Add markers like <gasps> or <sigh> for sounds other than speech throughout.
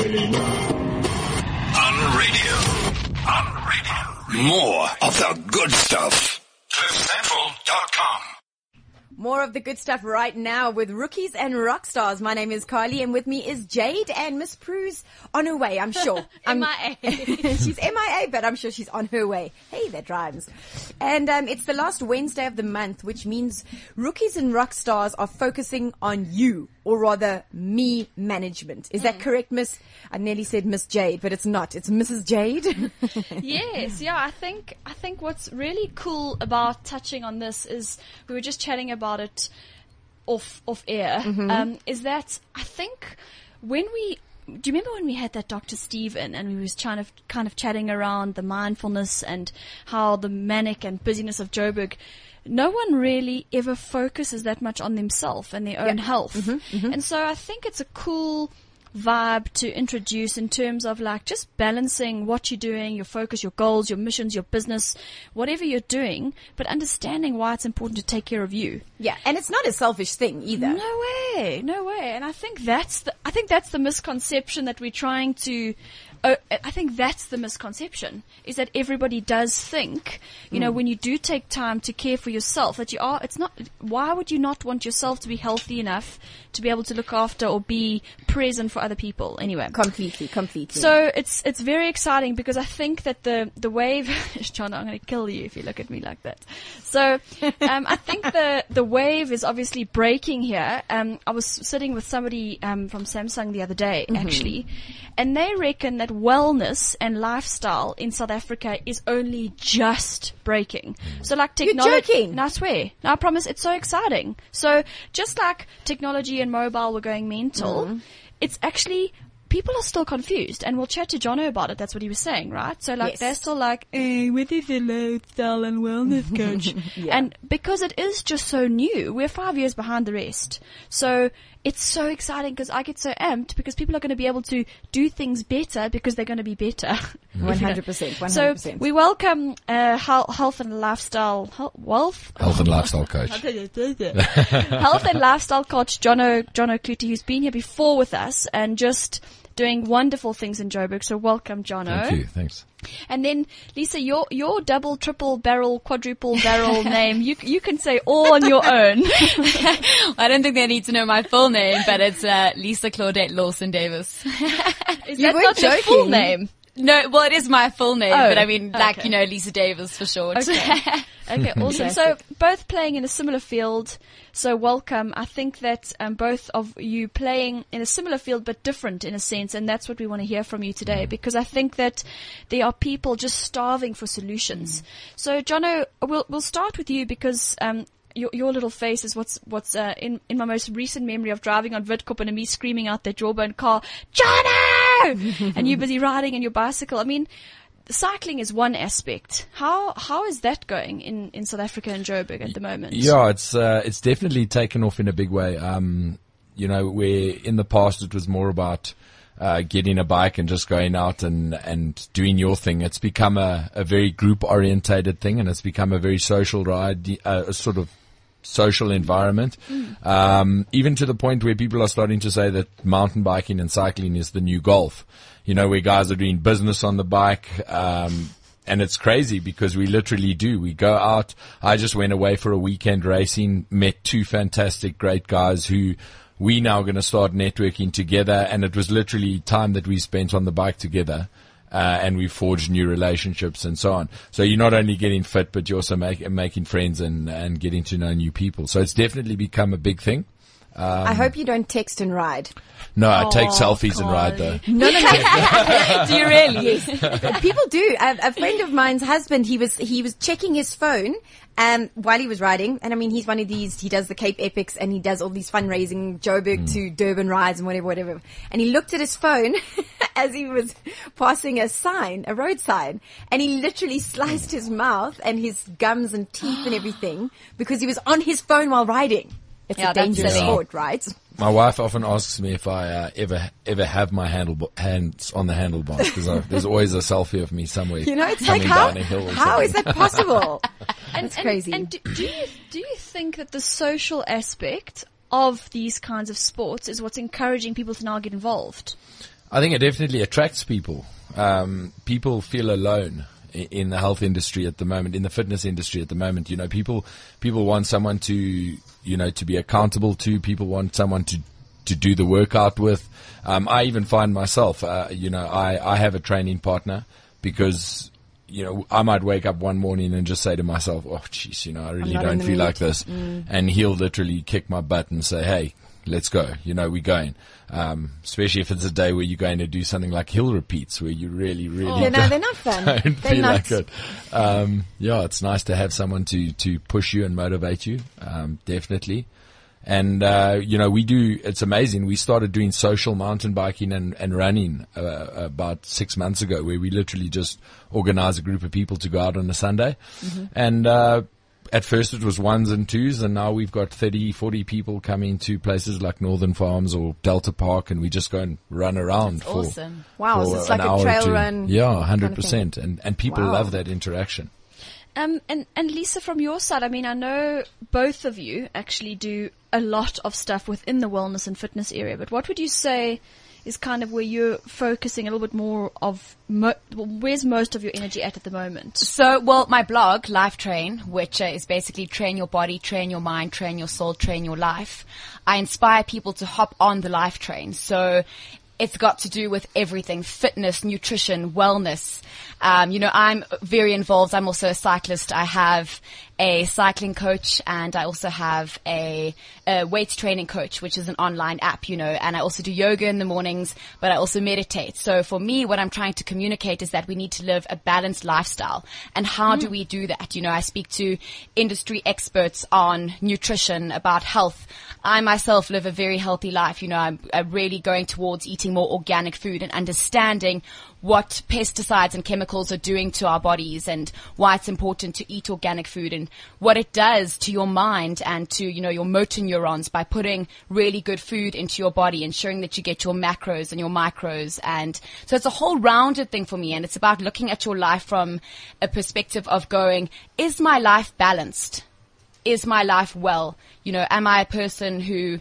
On radio. On radio. More of the good stuff. CliffCentral.com. More of the good stuff right now with rookies and rock stars. My name is Carly and with me is Jade and Miss Prue's on her way, I'm sure. <laughs> I'm- MIA. <laughs> she's MIA, but I'm sure she's on her way. Hey, that rhymes. And um, it's the last Wednesday of the month, which means rookies and rock stars are focusing on you, or rather me management. Is that correct, Miss? I nearly said Miss Jade, but it's not. It's Mrs. Jade. <laughs> yes, yeah, I think I think what's really cool about touching on this is we were just chatting about it off off air. Um, is that I think when we do you remember when we had that Dr. Steve in and we was trying to kind of chatting around the mindfulness and how the manic and busyness of Joburg no one really ever focuses that much on themselves and their own health. Mm-hmm, mm-hmm. And so I think it's a cool vibe to introduce in terms of like just balancing what you're doing, your focus, your goals, your missions, your business, whatever you're doing, but understanding why it's important to take care of you. yeah, and it's not a selfish thing either. No way, no way. And I think that's the, I think that's the misconception that we're trying to, uh, I think that's the misconception is that everybody does think, you know, when you do take time to care for yourself that you are, it's not, why would you not want yourself to be healthy enough to be able to look after or be present for other people anyway? Completely, completely. So it's it's very exciting because I think that the the wave, <laughs> John, I'm going to kill you if you look at me like that. So um, I think the the wave is obviously breaking here. Um, I was sitting with somebody um, from Samsung the other day actually, and they reckon that wellness and lifestyle in South Africa is only just breaking. So like technology, joking. no, I swear. No, I promise. It's so exciting. So just like technology and mobile were going mental, it's actually people are still confused, and we'll chat to Jono about it. That's what he was saying, right? So like Yes. they're still like, eh, what is a lifestyle and wellness coach? <laughs> And because it is just so new, we're five years behind the rest. So it's so exciting because I get so amped because people are going to be able to do things better because they're going to be better. <laughs> One hundred percent, So we welcome uh, health, health and lifestyle health, wealth Health and lifestyle coach. <laughs> health and lifestyle coach Jono Jono Kluti, who's been here before with us and just doing wonderful things in Joburg. So welcome, Jono. Thank you. Thanks. And then Lisa, your your double, triple barrel, quadruple barrel <laughs> name, you you can say all on your own. <laughs> <laughs> I don't think they need to know my full name, but it's uh, Lisa Claudette Lawson Davis. Is You that not your full name? No, well, it is my full name, Oh, but I mean, like, okay. you know, Lisa Davis for short. Okay. <laughs> Okay, <laughs> awesome. So both playing in a similar field. So welcome. I think that um, both of you playing in a similar field but different in a sense, and that's what we want to hear from you today because I think that there are people just starving for solutions. So Jono, we'll we'll start with you because. Um, your, your little face is what's what's uh, in in my most recent memory of driving on Vidkop and me screaming out that jawbone car, <laughs> And you're busy riding in your bicycle. I mean, cycling is one aspect. How how is that going in, in South Africa and Joburg at the moment? Yeah, it's uh, it's definitely taken off in a big way. Um, you know, where in the past it was more about uh, getting a bike and just going out and, and doing your thing. It's become a, a very group orientated thing and it's become a very social ride, uh, a sort of social environment. Um, even to the point where people are starting to say that mountain biking and cycling is the new golf. You know, where guys are doing business on the bike, um, and it's crazy because we literally do. We go out. I just went away for a weekend racing, met two fantastic, great guys who we now going to start networking together. And it was literally time that we spent on the bike together. Uh, and we forged new relationships and so on. So you're not only getting fit, but you're also make, making friends and, and getting to know new people. So it's definitely become a big thing. I hope you don't text and ride. No, I take Oh, selfies and ride though. No, no, no. <laughs> <laughs> Do you really? <laughs> People do. A, a friend of mine's husband, he was he was checking his phone um, while he was riding, and I mean, he's one of these. He does the Cape Epics, and he does all these fundraising, Joburg to Durban rides, and whatever, whatever. And he looked at his phone as he was passing a sign, a road sign, and he literally sliced his mouth and his gums and teeth and everything because he was on his phone while riding. It's Yeah, a dangerous silly. sport, right? My wife often asks me if I uh, ever ever have my handle hands on the handlebars because there's always a selfie of me somewhere. You know, it's coming like how down a hill or how is that possible? <laughs> And, It's crazy. And, do, do you do you think that the social aspect of these kinds of sports is what's encouraging people to now get involved? I think it definitely attracts people. Um, people feel alone i- in the health industry at the moment, in the fitness industry at the moment. You know, people people want someone to you know to be accountable to. People want someone to to do the workout with. Um, I even find myself, uh, you know, I I have a training partner because. You know, I might wake up one morning and just say to myself, "Oh, jeez, you know, I really don't feel mood." like this," and he'll literally kick my butt and say, "Hey, let's go. You know, we're going. Um, especially if it's a day where you're going to do something like hill repeats, where you really, really Yeah, no, they're not <laughs> fun. don't They're feel like it. Um, yeah, it's nice to have someone to to push you and motivate you. Um, definitely. And uh, you know, we do. It's amazing. We started doing social mountain biking and and running uh, about six months ago, where we literally just organize a group of people to go out on a Sunday, and. Uh, at first it was ones and twos and now we've got 30, 40 people coming to places like Northern Farms or Delta Park and we just go and run around for, awesome. Wow, so for it's like a hour trail run Yeah, kind of hundred percent. And and people Wow. love that interaction. Um, and, and Lisa, from your side, I mean, I know both of you actually do a lot of stuff within the wellness and fitness area, but what would you say is kind of where you're focusing a little bit more of, mo- where's most of your energy at at the moment? So, well, my blog, Life Train, which uh, is basically train your body, train your mind, train your soul, train your life. I inspire people to hop on the life train. So it's got to do with everything, fitness, nutrition, wellness. Um, you know, I'm very involved. I'm also a cyclist. I have a cycling coach and I also have a, a weights training coach, which is an online app, you know, and I also do yoga in the mornings, but I also meditate. So for me, what I'm trying to communicate is that we need to live a balanced lifestyle. And how do mm. we do that? You know, I speak to industry experts on nutrition, about health. I myself live a very healthy life. You know, I'm, I'm really going towards eating more organic food and understanding what pesticides and chemicals are doing to our bodies and why it's important to eat organic food and what it does to your mind and to, you know, your motor neurons by putting really good food into your body, ensuring that you get your macros and your micros. And so it's a whole rounded thing for me. And it's about looking at your life from a perspective of going, is my life balanced? is my life well? You know, am I a person who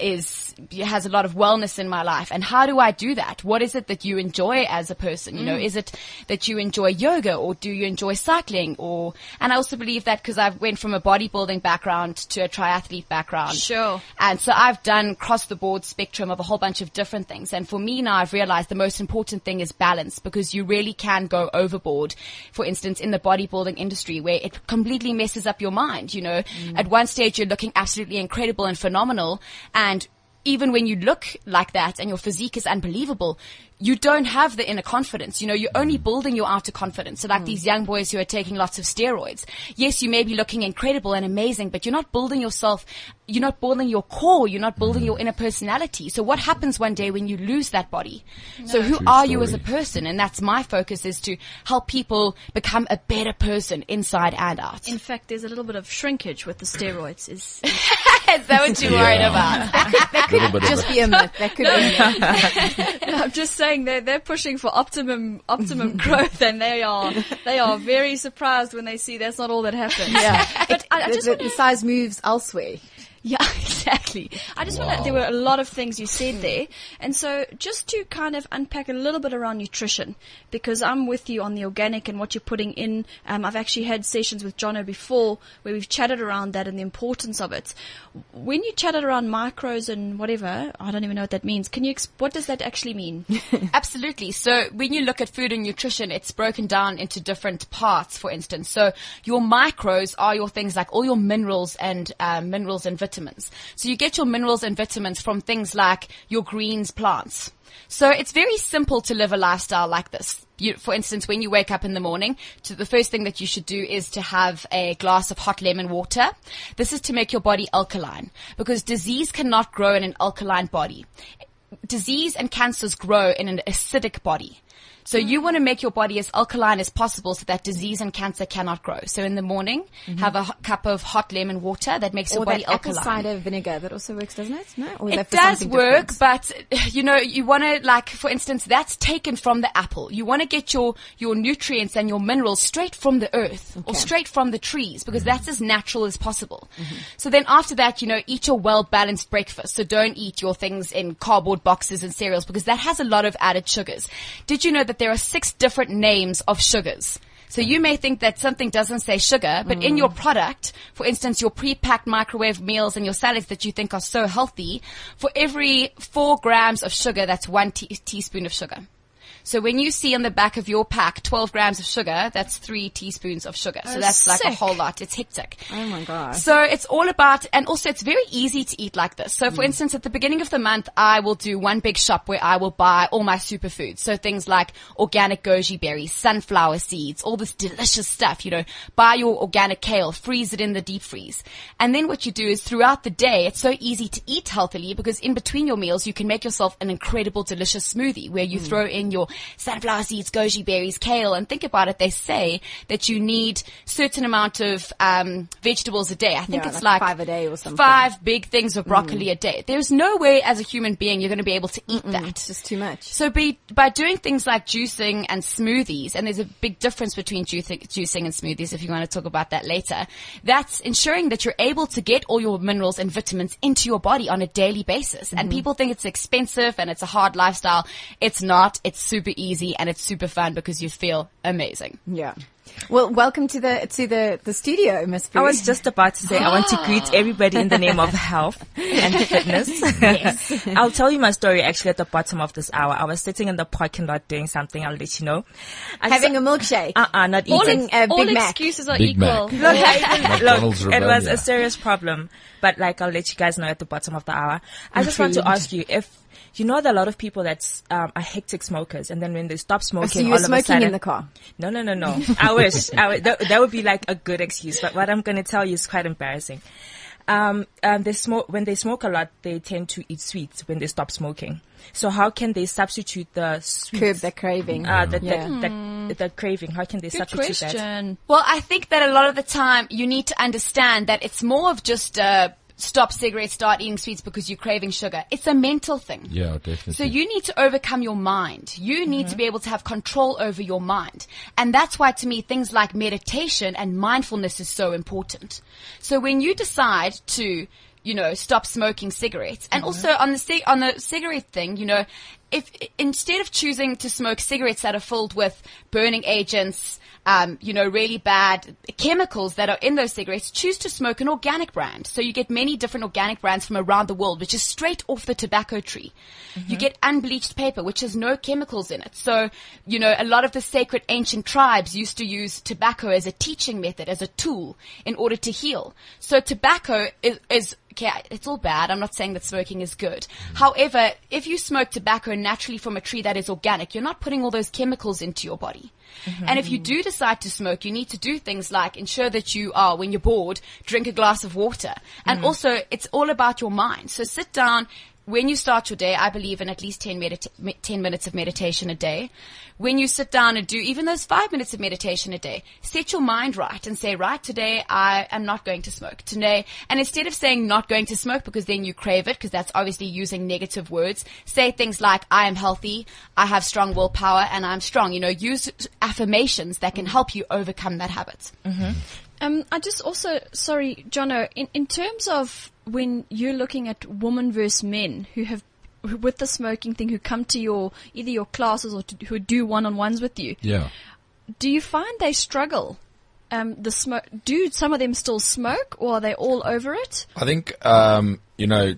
is has a lot of wellness in my life and how do I do that? What is it that you enjoy as a person? You know, mm. is it that you enjoy yoga or do you enjoy cycling or and I also believe that because I went from a bodybuilding background to a triathlete background. Sure. And so I've done cross the board spectrum of a whole bunch of different things. And for me now, I've realized the most important thing is balance because you really can go overboard. For instance, in the bodybuilding industry where it completely messes up your mind. You know, mm. at one stage you're looking absolutely incredible and phenomenal. And even when you look like that and your physique is unbelievable, you don't have the inner confidence. You know, you're only building your outer confidence. So like hmm. these young boys who are taking lots of steroids. Yes, you may be looking incredible and amazing, but you're not building yourself, you're not building your core, you're not building your inner personality. So what happens one day when you lose that body? So who True are you as a person? And that's my focus is to help people become a better person inside and out. In fact, there's a little bit of shrinkage with the steroids. Is, is that what you're worried about? little bit of Just a, be a myth. That could be a myth. <laughs> I'm just saying they're they're pushing for optimum optimum <laughs> growth, and they are they are very surprised when they see that's not all that happens. Yeah. but I, I The, just the, want the size moves elsewhere. Yeah, <laughs> exactly. I just want to, there were a lot of things you said there. And so just to kind of unpack a little bit around nutrition, because I'm with you on the organic and what you're putting in. Um, I've actually had sessions with Jono before where we've chatted around that and the importance of it. When you chatted around micros and whatever, I don't even know what that means. Can you, ex- what does that actually mean? <laughs> Absolutely. So when you look at food and nutrition, it's broken down into different parts, for instance. So your micros are your things like all your minerals and uh, minerals and vitamins. So you get your minerals and vitamins from things like your greens plants. So it's very simple to live a lifestyle like this. You, for instance, when you wake up in the morning, to the first thing that you should do is to have a glass of hot lemon water. This is to make your body alkaline because disease cannot grow in an alkaline body disease and cancers grow in an acidic body. So you want to make your body as alkaline as possible so that disease and cancer cannot grow. So in the morning, have a cup of hot lemon water that makes your body that apple alkaline. cider vinegar that also works, doesn't it? No, or It does work, different? but <sighs> you know, you want to like, for instance, that's taken from the apple. You want to get your your nutrients and your minerals straight from the earth or straight from the trees because that's as natural as possible. Mm-hmm. So then after that, you know, eat your well balanced breakfast. So don't eat your things in cardboard boxes and cereals because that has a lot of added sugars. Did you know that there are six different names of sugars? So you may think that something doesn't say sugar, but in Mm. your product, for instance, your pre-packed microwave meals and your salads that you think are so healthy, for every four grams of sugar, that's one tea- teaspoon of sugar. So when you see on the back of your pack 12 grams of sugar, that's three teaspoons of sugar. So Oh, that's like a whole lot. It's hectic. Oh my gosh. So it's all about, and also it's very easy to eat like this. So Mm. for instance, at the beginning of the month, I will do one big shop where I will buy all my superfoods. So things like organic goji berries, sunflower seeds, all this delicious stuff, you know, buy your organic kale, freeze it in the deep freeze. And then what you do is throughout the day, it's so easy to eat healthily because in between your meals, you can make yourself an incredible delicious smoothie where you throw in your sunflower seeds, goji berries, kale, and think about it. They say that you need certain amount of um, vegetables a day. I think Yeah, it's like like, five a day or something. Five big things of broccoli a day. There's no way as a human being you're going to be able to eat that. It's just too much. So be, by doing things like juicing and smoothies, and there's a big difference between juicing, juicing and smoothies if you want to talk about that later, that's ensuring that you're able to get all your minerals and vitamins into your body on a daily basis. And people think it's expensive and it's a hard lifestyle. It's not. It's super easy and it's super fun because you feel amazing. Yeah. Well, welcome to the to the the studio, Miss. I was just about to say I want to <gasps> greet everybody in the name of health and fitness. <laughs> yes. <laughs> I'll tell you my story actually at the bottom of this hour. I was sitting in the parking lot doing something. I'll let you know. I having saw- a milkshake. uh-uh, not uh, All, eating. a all Big Mac. excuses are Big equal. Mac. Look, I even, <laughs> look, it was a serious problem, but like I'll let you guys know at the bottom of the hour. I just want to ask you if you know that a lot of people that um, are hectic smokers, and then when they stop smoking, so you all were of a smoking sudden, in the car. No, no, no, no. I wish. I would, that, that would be like a good excuse. But what I'm going to tell you is quite embarrassing. Um, um, they smoke when they smoke a lot. They tend to eat sweets when they stop smoking. So how can they substitute the sweets? Curb the craving. uh, the, Yeah. the, the, the craving. How can they Good substitute that? question. Well, I think that a lot of the time you need to understand that it's more of just uh, stop cigarettes, start eating sweets because you're craving sugar. It's a mental thing. Yeah, definitely. So you need to overcome your mind. You need to be able to have control over your mind. And that's why to me things like meditation and mindfulness is so important. So when you decide to, you know, stop smoking cigarettes and mm-hmm. also on the cig- on the cigarette thing, you know, if instead of choosing to smoke cigarettes that are filled with burning agents, um, you know, really bad chemicals that are in those cigarettes, choose to smoke an organic brand. So you get many different organic brands from around the world, which is straight off the tobacco tree. You get unbleached paper, which has no chemicals in it. So, you know, a lot of the sacred ancient tribes used to use tobacco as a teaching method, as a tool in order to heal. So tobacco is, is okay, it's all bad. I'm not saying that smoking is good. However, if you smoke tobacco naturally from a tree that is organic, you're not putting all those chemicals into your body. And if you do decide to smoke, you need to do things like ensure that you are, when you're bored, drink a glass of water. And mm-hmm. also, it's all about your mind. So sit down. When you start your day, I believe in at least 10, medita- 10 minutes of meditation a day. When you sit down and do even those five minutes of meditation a day, set your mind right and say, right, today I am not going to smoke. Today, and instead of saying not going to smoke because then you crave it, because that's obviously using negative words, say things like, I am healthy, I have strong willpower, and I'm strong. You know, use affirmations that can help you overcome that habit. Um, I just also, sorry, Jono, in, in terms of when you're looking at women versus men who have, who, with the smoking thing, who come to your, either your classes or to, who do one-on-ones with you, yeah. do you find they struggle? Um, the smoke, do some of them still smoke or are they all over it? I think um, you know,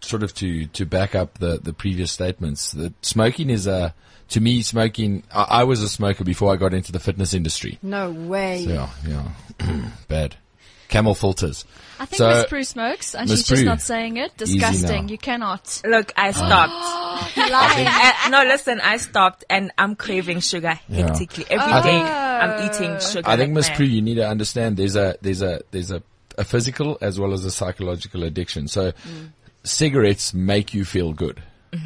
sort of to to back up the the previous statements. That smoking is a to me smoking. I, I was a smoker before I got into the fitness industry. No way. So, yeah, yeah, <clears throat> bad. Camel filters. I think So- Miss Prue smokes and Miss she's just not saying it. Disgusting. You cannot. Look, I <gasps> stopped. <gasps> Uh, no, listen, I stopped and I'm craving sugar Yeah. hectically. Every I day think- I'm eating sugar. I think like Miss mad. Prue, you need to understand there's a there's a there's a, a physical as well as a psychological addiction. So cigarettes make you feel good.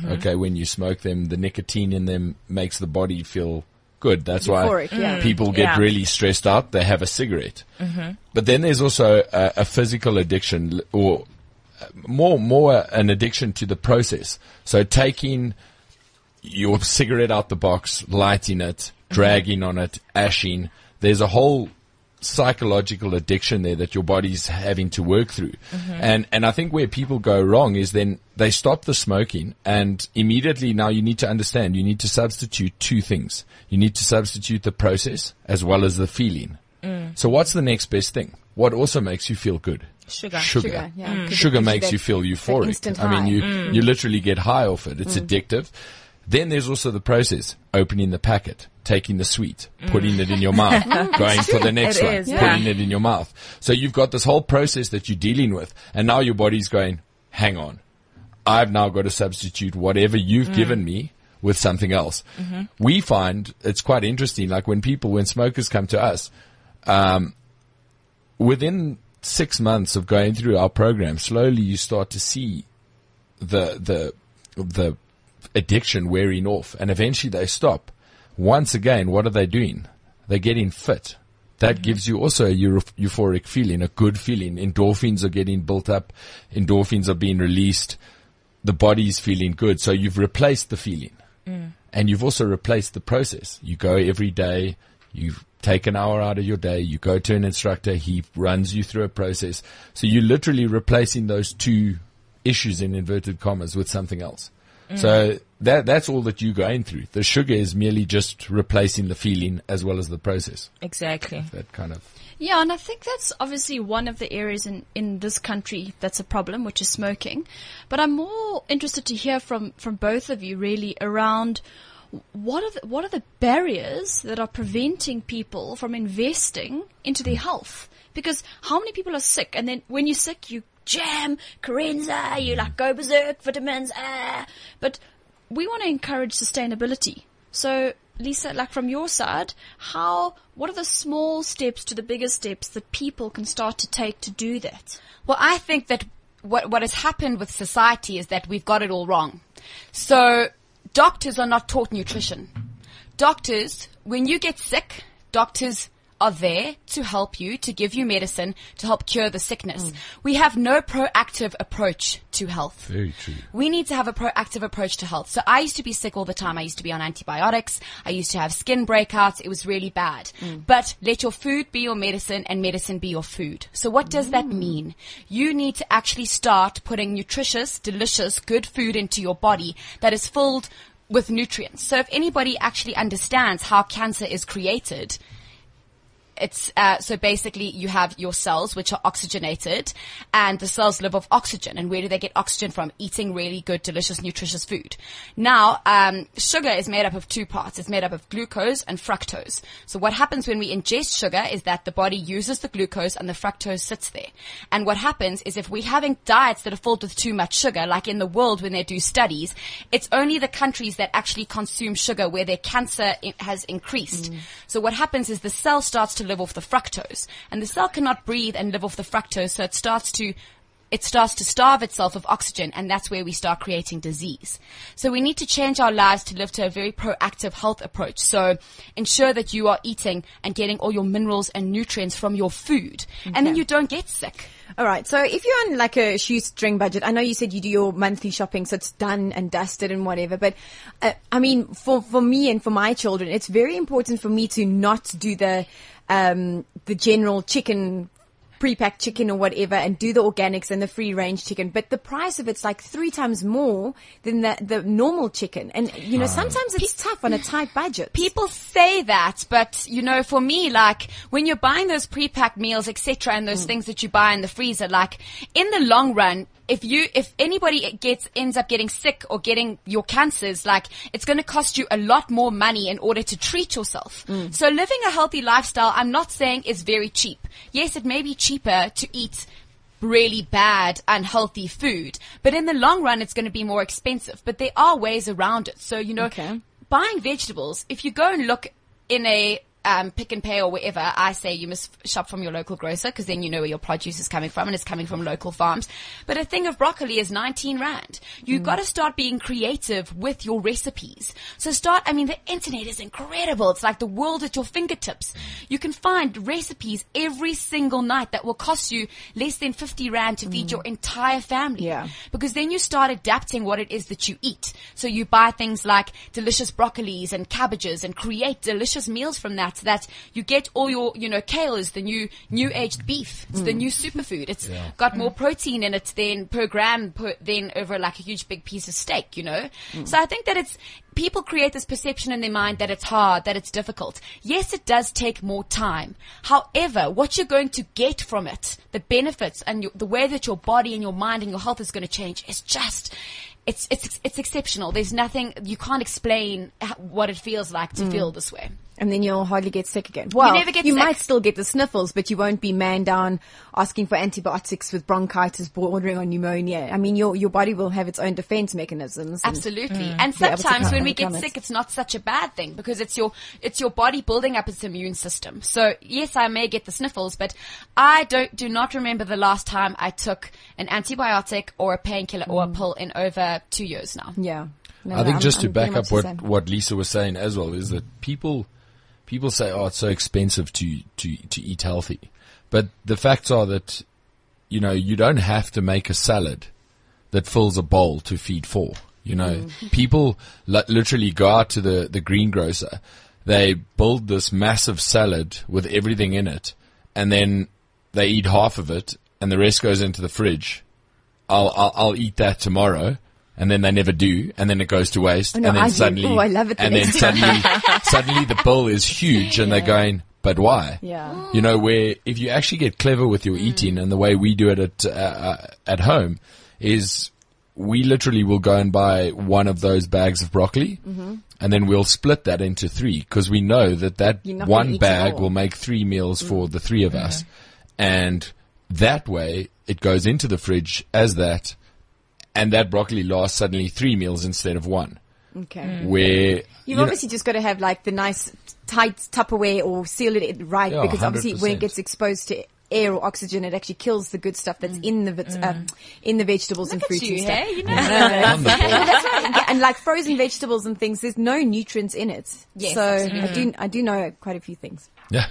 Okay, when you smoke them, the nicotine in them makes the body feel good. That's Euphoric, why yeah. Mm. people get Yeah. really stressed out. They have a cigarette. Mm-hmm. But then there's also a, a physical addiction, or uh, more more an addiction to the process. So taking your cigarette out the box, lighting it, mm-hmm. dragging on it, ashing. There's a whole psychological addiction there that your body's having to work through. Mm-hmm. And, and I think where people go wrong is then they stop the smoking and immediately now you need to understand you need to substitute two things. You need to substitute the process as well as the feeling. Mm. So what's the next best thing? What also makes you feel good? Sugar. Sugar. Sugar, yeah, mm. it Sugar makes that- you feel euphoric. I mean, you, mm. you literally get high off it. It's addictive. Then there's also the process, opening the packet, taking the sweet, putting it in your mouth, <laughs> mm. going for the next It one, is, yeah. putting it in your mouth. So you've got this whole process that you're dealing with and now your body's going, hang on. I've now got to substitute whatever you've mm. given me with something else. Mm-hmm. We find it's quite interesting. Like when people, when smokers come to us, um, within six months of going through our program, slowly you start to see the the the addiction wearing off, and eventually they stop. Once again, what are they doing? They're getting fit. That mm-hmm. gives you also a euphoric feeling, a good feeling. Endorphins are getting built up. Endorphins are being released. The body's feeling good. So you've replaced the feeling mm. and you've also replaced the process. You go every day, you take an hour out of your day, you go to an instructor, he runs you through a process. So you're literally replacing those two issues in inverted commas with something else. Mm. So that that's all that you're going through. The sugar is merely just replacing the feeling as well as the process. Exactly. That kind of Yeah, and I think that's obviously one of the areas in, in this country that's a problem, which is smoking. But I'm more interested to hear from, from both of you really around what are the, what are the barriers that are preventing people from investing into their mm. health? Because how many people are sick and then when you're sick you jam, Carenza, you like go berserk, vitamins, ah. But we want to encourage sustainability. So, Lisa, like from your side, how, what are the small steps to the bigger steps that people can start to take to do that? Well, I think that what, what has happened with society is that we've got it all wrong. So doctors are not taught nutrition. Doctors, when you get sick, doctors are there to help you, to give you medicine, to help cure the sickness. Mm. We have no proactive approach to health. very true. We need to have a proactive approach to health. So I used to be sick all the time. I used to be on antibiotics. I used to have skin breakouts. It was really bad. Mm. But let your food be your medicine and medicine be your food. So what does that mm. mean? You need to actually start putting nutritious, delicious, good food into your body that is filled with nutrients. So if anybody actually understands how cancer is created, it's uh, so basically you have your cells which are oxygenated and the cells live off oxygen. And where do they get oxygen from? Eating really good delicious nutritious food. Now um, sugar is made up of two parts. It's made up of glucose and fructose. So what happens when we ingest sugar is that the body uses the glucose and the fructose sits there. And what happens is if we're having diets that are filled with too much sugar like in the world when they do studies it's only the countries that actually consume sugar where their cancer has increased. So what happens is the cell starts to live off the fructose. And the cell cannot breathe and live off the fructose so it starts to it starts to starve itself of oxygen and that's where we start creating disease. So we need to change our lives to live to a very proactive health approach. So ensure that you are eating and getting all your minerals and nutrients from your food and then you don't get sick. All right. So if you're on like a shoestring budget, I know you said you do your monthly shopping, so it's done and dusted and whatever. But uh, I mean, for for me and for my children, it's very important for me to not do the um, the general chicken pre-packed chicken or whatever and do the organics and the free range chicken. But the price of it's like three times more than the the normal chicken. And you know sometimes it's tough on a tight budget. People say that, but you know, for me, like when you're buying those pre-packed meals, etc., and those mm. things that you buy in the freezer, like in the long run, if you, if anybody gets ends up getting sick or getting your cancers, like it's going to cost you a lot more money in order to treat yourself. Mm. So living a healthy lifestyle, I'm not saying is very cheap. Yes, it may be cheaper to eat really bad, unhealthy food. But in the long run, it's going to be more expensive. But there are ways around it. So, you know, Okay. buying vegetables, if you go and look in a um, Pick n Pay or wherever, I say you must shop from your local grocer because then you know where your produce is coming from and it's coming from local farms. But a thing of broccoli is 19 rand. You've got to start being creative with your recipes. So start, I mean, the internet is incredible. It's like the world at your fingertips. You can find recipes every single night that will cost you less than 50 rand to feed your entire family. Yeah. Because then you start adapting what it is that you eat. So you buy things like delicious broccolis and cabbages and create delicious meals from that so that you get all your, you know, kale is the new, new aged beef. It's the mm. new superfood. It's got more protein in it than per gram per, than over like a huge big piece of steak, you know? Mm. So I think that it's, people create this perception in their mind that it's hard, that it's difficult. Yes, it does take more time. However, what you're going to get from it, the benefits and your, the way that your body and your mind and your health is going to change is just, it's, it's, it's exceptional. There's nothing, you can't explain what it feels like to mm. feel this way. And then you'll hardly get sick again. Well, never get you sick. might still get the sniffles, but you won't be man down asking for antibiotics with bronchitis bordering on pneumonia. I mean, your your body will have its own defense mechanisms. and- Absolutely. Mm. And Be able sometimes when we get it. sick, it's not such a bad thing because it's your, it's your body building up its immune system. So yes, I may get the sniffles, but I don't, do not remember the last time I took an antibiotic or a painkiller or a mm. pill in over two years now. Yeah. No, I no, think I'm- just to I'm back up what, what Lisa was saying as well is that people people say, "Oh, it's so expensive to to to eat healthy," but the facts are that you know you don't have to make a salad that fills a bowl to feed four. You know, Mm. <laughs> people li- literally go out to the the greengrocer, they build this massive salad with everything in it, and then they eat half of it, and the rest goes into the fridge. I'll I'll, I'll eat that tomorrow. And then they never do, and then it goes to waste, Oh, no, and then I suddenly, Oh, I love it the and then suddenly, <laughs> suddenly the bill is huge, and they're going, but why? Yeah. You know, where if you actually get clever with your eating and the way we do it at, uh, uh, at home is we literally will go and buy one of those bags of broccoli and then we'll split that into three because we know that that You're not gonna one bag will make three meals for the three of us. And that way it goes into the fridge as that and that broccoli lasts suddenly three meals instead of one. Okay. Where You've you know- obviously just got to have like the nice tight Tupperware or seal it right Yeah, because obviously when it gets exposed to air or oxygen, it actually kills the good stuff that's in the vit- um, in the vegetables and Look at fruits you, and stuff. hey? You know. <laughs> on. That's right. Yeah, and like frozen vegetables and things, there's no nutrients in it. Yes, so absolutely. I do I do know quite a few things. yeah.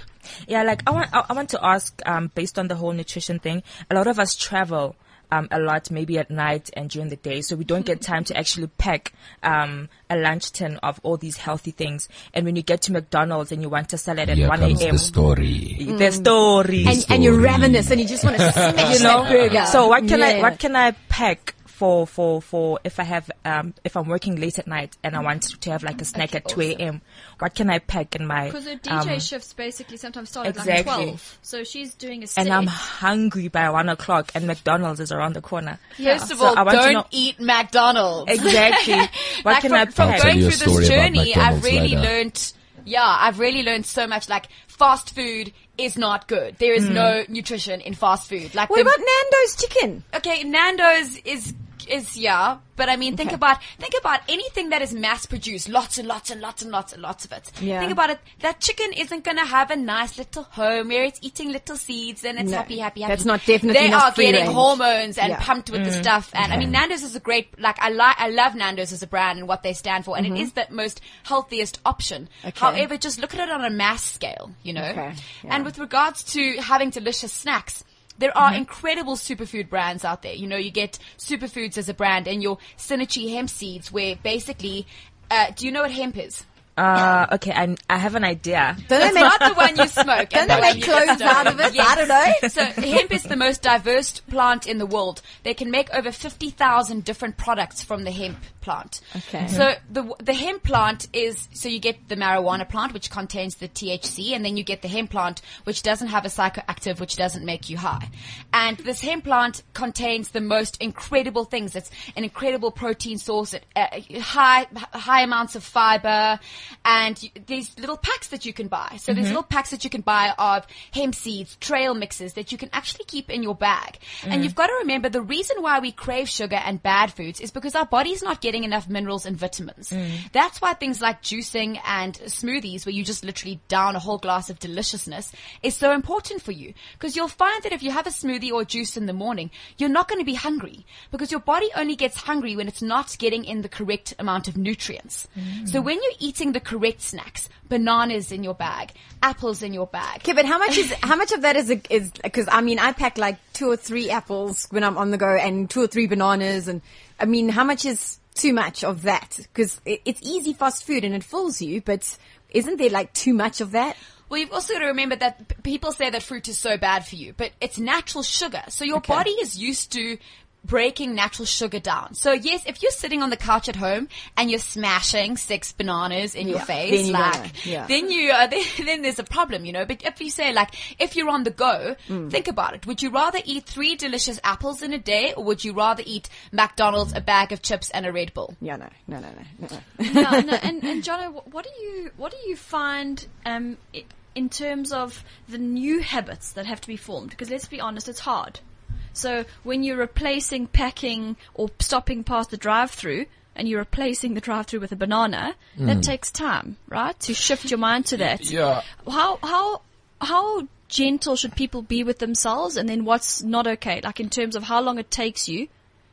Yeah, like I want, I I want to ask, um, based on the whole nutrition thing, a lot of us travel. Um, a lot, maybe at night and during the day, so we don't get time to actually pack um, a lunch tin of all these healthy things. And when you get to McDonald's and you want a salad at Here one comes a.m., the story. the story, And, and you're ravenous and you just want to <laughs> smash you know. that burger. So what can I what can I pack for for for if I have um if I'm working late at night and I want to have like a snack Okay, at two a.m. What can I pack in my Because the DJ um, shifts basically sometimes start at like exactly. 12. So she's doing a and I'm hungry by one o'clock and McDonald's is around the corner. First of So all, I want to don't know- eat McDonald's. Exactly. <laughs> What like can from, I pack? tell going through this journey, I've really later. learned. Yeah, I've really learned so much. Like fast food is not good. There is no nutrition in fast food. Like What the- about Nando's chicken? okay, Nando's is is yeah, but I mean, think about think about anything that is mass produced, lots and lots and lots and lots and lots of it. Yeah. Think about it. That chicken isn't gonna have a nice little home where it's eating little seeds and it's No, happy, happy, happy. that's not definitely They not are free getting range. hormones and Yeah. pumped with the stuff. And I mean, Nando's is a great like I like I love Nando's as a brand and what they stand for, and it is the most healthiest option. Mm-hmm. Okay. However, just look at it on a mass scale, you know. Okay, yeah. And with regards to having delicious snacks. There are incredible superfood brands out there. You know, you get superfoods as a brand and your Synergy hemp seeds where basically, uh, do you know what hemp is? Uh, okay, I, I have an idea. Don't they It's make, not the one you <laughs> smoke. don't and they the make clothes out of it? Yes. I don't know. <laughs> So hemp is the most diverse plant in the world. They can make over 50,000 different products from the hemp plant. Okay. So the, the hemp plant is, so you get the marijuana plant, which contains the THC, and then you get the hemp plant, which doesn't have a psychoactive, which doesn't make you high. And this hemp plant contains the most incredible things. It's an incredible protein source, it, uh, high, high amounts of fiber, and you, these little packs that you can buy. So these little packs that you can buy of hemp seeds, trail mixes that you can actually keep in your bag. And you've got to remember the reason why we crave sugar and bad foods is because our body's not getting getting enough minerals and vitamins. Mm. That's why things like juicing and smoothies, where you just literally down a whole glass of deliciousness, is so important for you. Because you'll find that if you have a smoothie or juice in the morning, you're not going to be hungry because your body only gets hungry when it's not getting in the correct amount of nutrients. Mm. So when you're eating the correct snacks, bananas in your bag, apples in your bag, Okay, but how much is how much of that is is because I mean I pack like two or three apples when I'm on the go and two or three bananas and I mean how much is too much of that because it's easy fast food and it fills you but isn't there like too much of that? Well, you've also got to remember that p- people say that fruit is so bad for you, but it's natural sugar. So your body is used to breaking natural sugar down. So yes, if you're sitting on the couch at home and you're smashing six bananas in your face, then you like, yeah. then you, uh, <laughs> then, then there's a problem, you know. But if you say like, if you're on the go, Mm. think about it. Would you rather eat three delicious apples in a day or would you rather eat McDonald's, a bag of chips and a Red Bull? Yeah, no, no, no, no. no. yeah, no, <laughs> and, and Jono, what, what do you what do you find um, i- in terms of the new habits that have to be formed? Because let's be honest, it's hard. So when you're replacing packing or stopping past the drive-through and you're replacing the drive-through with a banana, that takes time, right? To shift your mind to that. Yeah. How how how gentle should people be with themselves, and then what's not okay? Like in terms of how long it takes you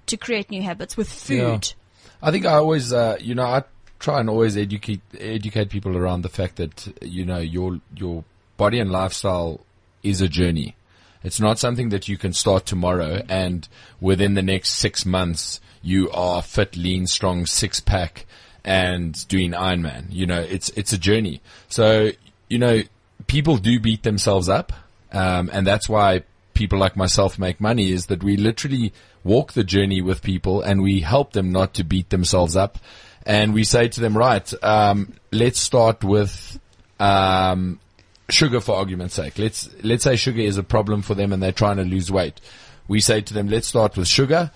to create new habits with food. I think I always, uh, you know, I try and always educate educate people around the fact that you know your your body and lifestyle is a journey. It's not something that you can start tomorrow and within the next six months you are fit, lean, strong, six pack and doing Ironman. You know, it's it's a journey. So you know, people do beat themselves up, um, and that's why people like myself make money. Is that we literally walk the journey with people and we help them not to beat themselves up, and we say to them, right, um, let's start with. Um, sugar for argument's sake. Let's let's say sugar is a problem for them and they're trying to lose weight. We say to them, let's start with sugar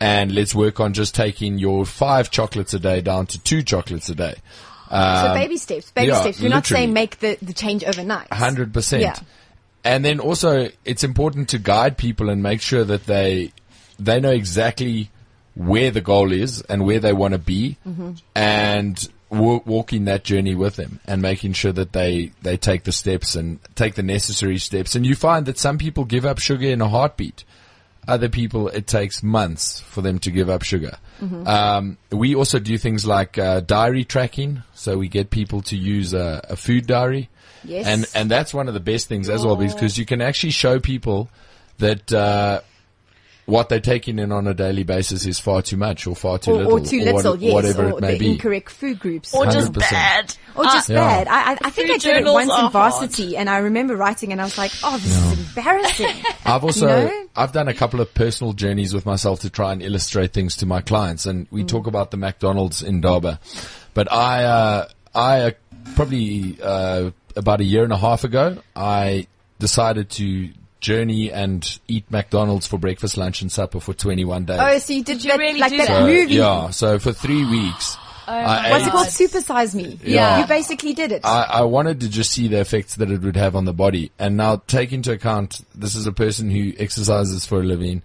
and let's work on just taking your five chocolates a day down to two chocolates a day. so baby steps, baby yeah, steps. We're not saying make the, the change overnight. Hundred percent. Yeah. And then also, it's important to guide people and make sure that they they know exactly where the goal is and where they want to be, Mm-hmm. and wa- walking that journey with them and making sure that they they take the steps and take the necessary steps. And you find that some people give up sugar in a heartbeat. Other people, it takes months for them to give up sugar. Mm-hmm. Um, we also do things like uh, diary tracking, so we get people to use a, a food diary. Yes. And and that's one of the best things as well because you can actually show people that uh, what they're taking in on a daily basis is far too much or far too or, little or too what- little, yes, whatever or it may the be. incorrect food groups. Or just 100%. bad. Or just Yeah. bad. I, I, I think I did it once in varsity, and I remember writing, and I was like, "Oh, this is embarrassing." <laughs> I've also You know? I've done a couple of personal journeys with myself to try and illustrate things to my clients, and we talk about the McDonald's in Darba. But I uh, I uh, probably uh, about a year and a half ago I decided to journey and eat McDonald's for breakfast, lunch, and supper for 21 days. oh, so you did, you that, really like do that that? So, movie? Yeah, so for three weeks. I What's it called? Super Size Me. Yeah. You basically did it. I, I wanted to just see the effects that it would have on the body. And now take into account, this is a person who exercises for a living.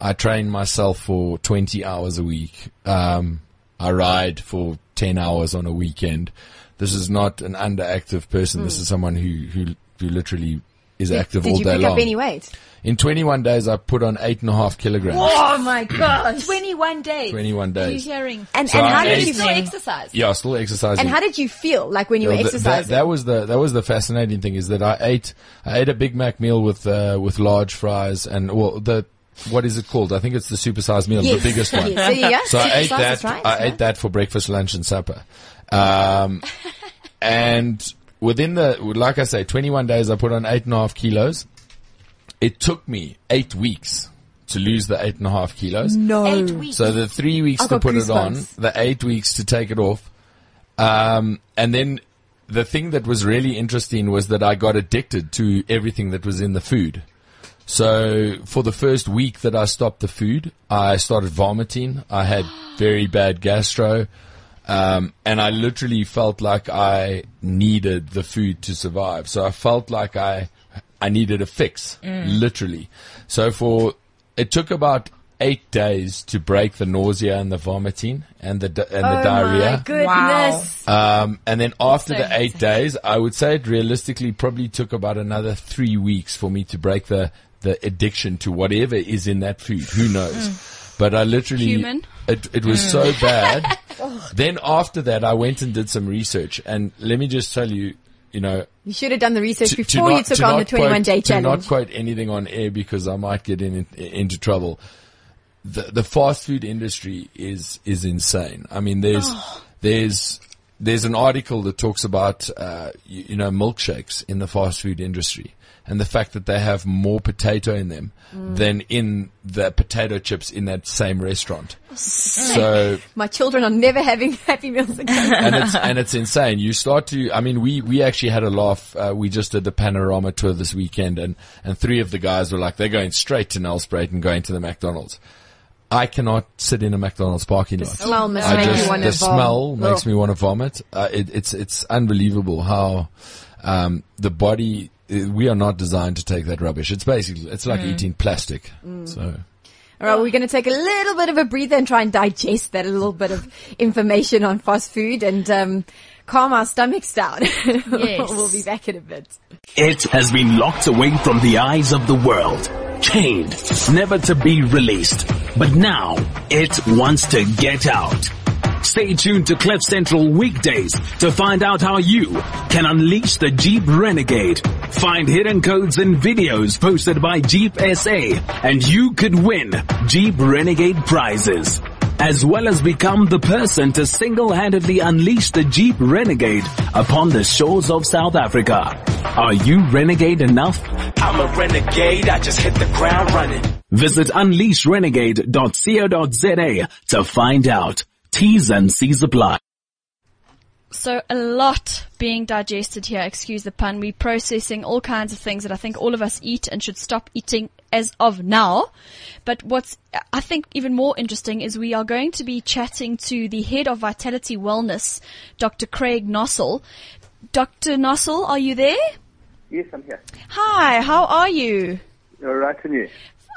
I train myself for 20 hours a week. Um, I ride for 10 hours on a weekend. This is not an underactive person. This is someone who, who, who literally is active did all you pick up any weight? In 21 days, I put on eight and a half kilograms. Oh my god! 21 days. 21 Are you days. hearing? And So and how did you Still feel? exercise. Yeah, still exercising. And how did you feel like when you were Yeah, th- exercising? That, that was the that was the fascinating thing is that I ate I ate a Big Mac meal with uh, with large fries and well the what is it called? I think it's the supersized meal, yes. the biggest <laughs> one. Yes. So, yeah, So I ate that. that's right, I yeah. ate that for breakfast, lunch, and supper. Um, <laughs> and within the like I say, 21 days, I put on eight and a half kilos. It took me eight weeks to lose the eight and a half kilos. No. Eight weeks. So the three weeks I to put it on, the eight weeks to take it off. Um, and then the thing that was really interesting was that I got addicted to everything that was in the food. So for the first week that I stopped the food, I started vomiting. I had very bad gastro. Um, and I literally felt like I needed the food to survive. So I felt like I, I needed a fix, literally. So for, it took about eight days to break the nausea and the vomiting and the and the Oh my diarrhea. goodness. Um, and then after So the eight days, I would say it realistically probably took about another three weeks for me to break the, the addiction to whatever is in that food. Who knows? But I literally, Human. It, it was so bad. <laughs> then after that, I went and did some research and let me just tell you, you know, You should have done the research to- to before you took to on the 21 quote- day To not challenge. quote anything on air because I might get in, into trouble. The, the fast food industry is, is insane. I mean, there's, Oh. there's, there's an article that talks about, uh, you, you know, milkshakes in the fast food industry and the fact that they have more potato in them Mm. than in the potato chips in that same restaurant. So, My children are never having <laughs> Happy Meals again. and it's and it's insane. You start to, I mean, we we actually had a laugh. Uh, we just did the panorama tour this weekend, and and three of the guys were like, they're going straight to Nelspruit and going to the McDonald's. I cannot sit in a McDonald's parking lot. smell must I just want the smell makes me want to vomit. Uh, it, it's it's unbelievable how um, the body. Uh, We are not designed to take that rubbish. It's basically it's like eating plastic. So. All right, we're going to take a little bit of a breather and try and digest that little bit of information on fast food and um, calm our stomachs down. <laughs> Yes. we'll be back in a bit. It has been locked away from the eyes of the world, chained, never to be released. But now, it wants to get out. Stay tuned to Cliff Central weekdays to find out how you can unleash the Jeep Renegade. Find hidden codes and videos posted by Jeep SA and you could win Jeep Renegade prizes. As well as become the person to single-handedly unleash the Jeep Renegade upon the shores of South Africa. Are you renegade enough? I'm a renegade, I just hit the ground running. Visit unleashrenegade.co.za to find out. T's and C's apply. So a lot being digested here, excuse the pun. We're processing all kinds of things that I think all of us eat and should stop eating as of now. But what's, I think, even more interesting is we are going to be chatting to the head of Vitality Wellness, Dr. Craig Nossel. Dr. Nossel, are you there? Yes, I'm here. Hi, how are you? All right, and you?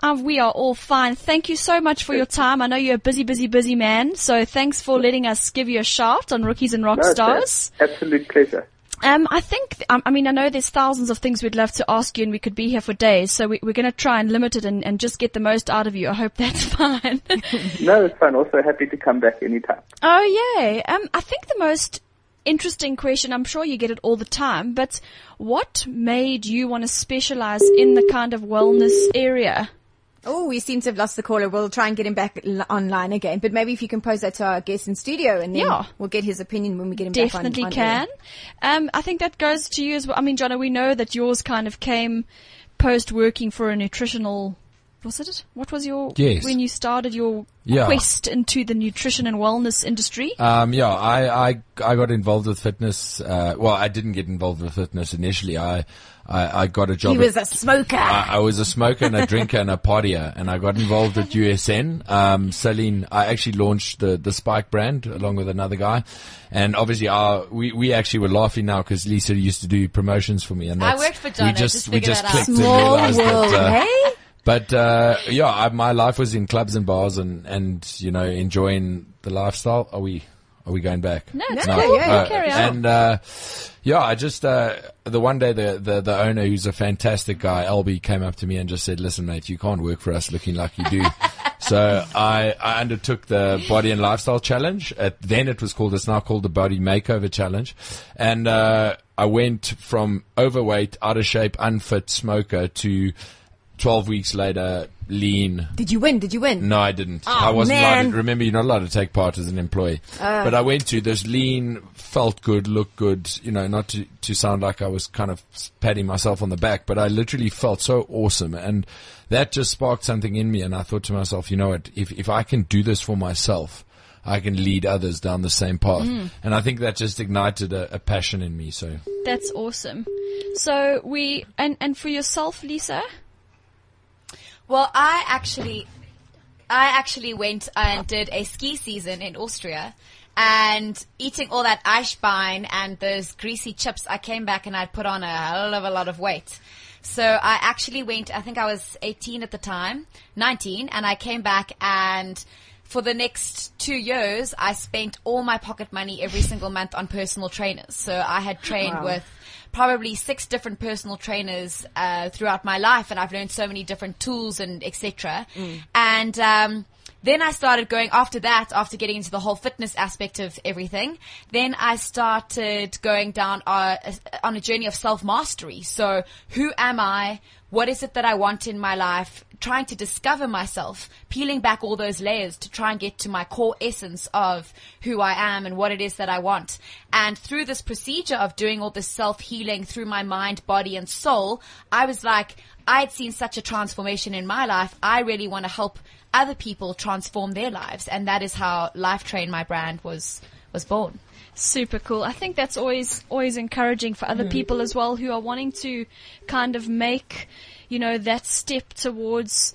Um, we are all fine. Thank you so much for your time. I know you're a busy, busy, busy man. So thanks for letting us give you a shout on Rookies and Rock No, Stars. Absolute pleasure. Um, I think, um, I mean, I know there's thousands of things we'd love to ask you and we could be here for days. So we, we're going to try and limit it and, and just get the most out of you. I hope that's <laughs> fine. <laughs> No, it's fine. Also happy to come back anytime. oh, yay. Um, I think the most interesting question, I'm sure you get it all the time, but what made you want to specialize in the kind of wellness area? Oh, we seem to have lost the caller. We'll try and get him back l- online again. But maybe if you can pose that to our guest in studio and then Yeah. we'll get his opinion when we get him Definitely back on, air. can. Um, I think that goes to you as well. I mean, Jono, we know that yours kind of came post working for a nutritional. Was it? What was your Yes. when you started your Yeah. quest into the nutrition and wellness industry? Um, yeah, I, I, I got involved with fitness. Uh, well, I didn't get involved with fitness initially. I, I, I got a job. He was a smoker. I, I was a smoker and a drinker and a partier, and I got involved at USN, um, selling. I actually launched the the Spike brand along with another guy, and obviously, our we we actually were laughing now because Lisa used to do promotions for me, and I worked for Donna, We just, just we just that out. clicked and Small realized world, that. Uh, hey? But uh, yeah, I, my life was in clubs and bars and and you know enjoying the lifestyle. Are we are we going back? No, it's No, cool. yeah, Yeah, Uh, carry on. and uh, yeah, I just uh, the one day the, the the owner, who's a fantastic guy, Albie, came up to me and just said, "Listen, mate, you can't work for us looking like you do." <laughs> so I I undertook the body and lifestyle challenge. At, then it was called. It's now called the body makeover challenge, and uh, I went from overweight, out of shape, unfit smoker to 12 weeks later, lean. Did you win? Did you win? No, I didn't. Oh, I wasn't man. allowed to, remember you're not allowed to take part as an employee. Uh. but I went to this lean, felt good, looked good, you know, not to, to sound like I was kind of patting myself on the back, but I literally felt so awesome. And that just sparked something in me. And I thought to myself, you know what, if, if I can do this for myself, I can lead others down the same path. Mm. And I think that just ignited a, a passion in me. So That's awesome. So we and and for yourself, Lisa. Well, I actually, I actually went and did a ski season in Austria. And eating all that Eisbein and those greasy chips, I came back and I'd put on a hell of a lot of weight. So I actually went, I think I was 18 at the time, 19, and I came back and for the next two years, I spent all my pocket money every single month on personal trainers. So I had trained Wow. with probably six different personal trainers uh, throughout my life, and I've learned so many different tools and etc. And um, then I started going after that, after getting into the whole fitness aspect of everything. Then I started going down uh, on a journey of self mastery. So who am I? What is it that I want in my life? Trying to discover myself, peeling back all those layers to try and get to my core essence of who I am and what it is that I want. And through this procedure of doing all this self healing through my mind, body and soul, I was like, I had seen such a transformation in my life. I really want to help other people transform their lives. And that is how Life Train, my brand was, was born. Super cool. I think that's always always encouraging for other mm. people as well who are wanting to kind of make, you know, that step towards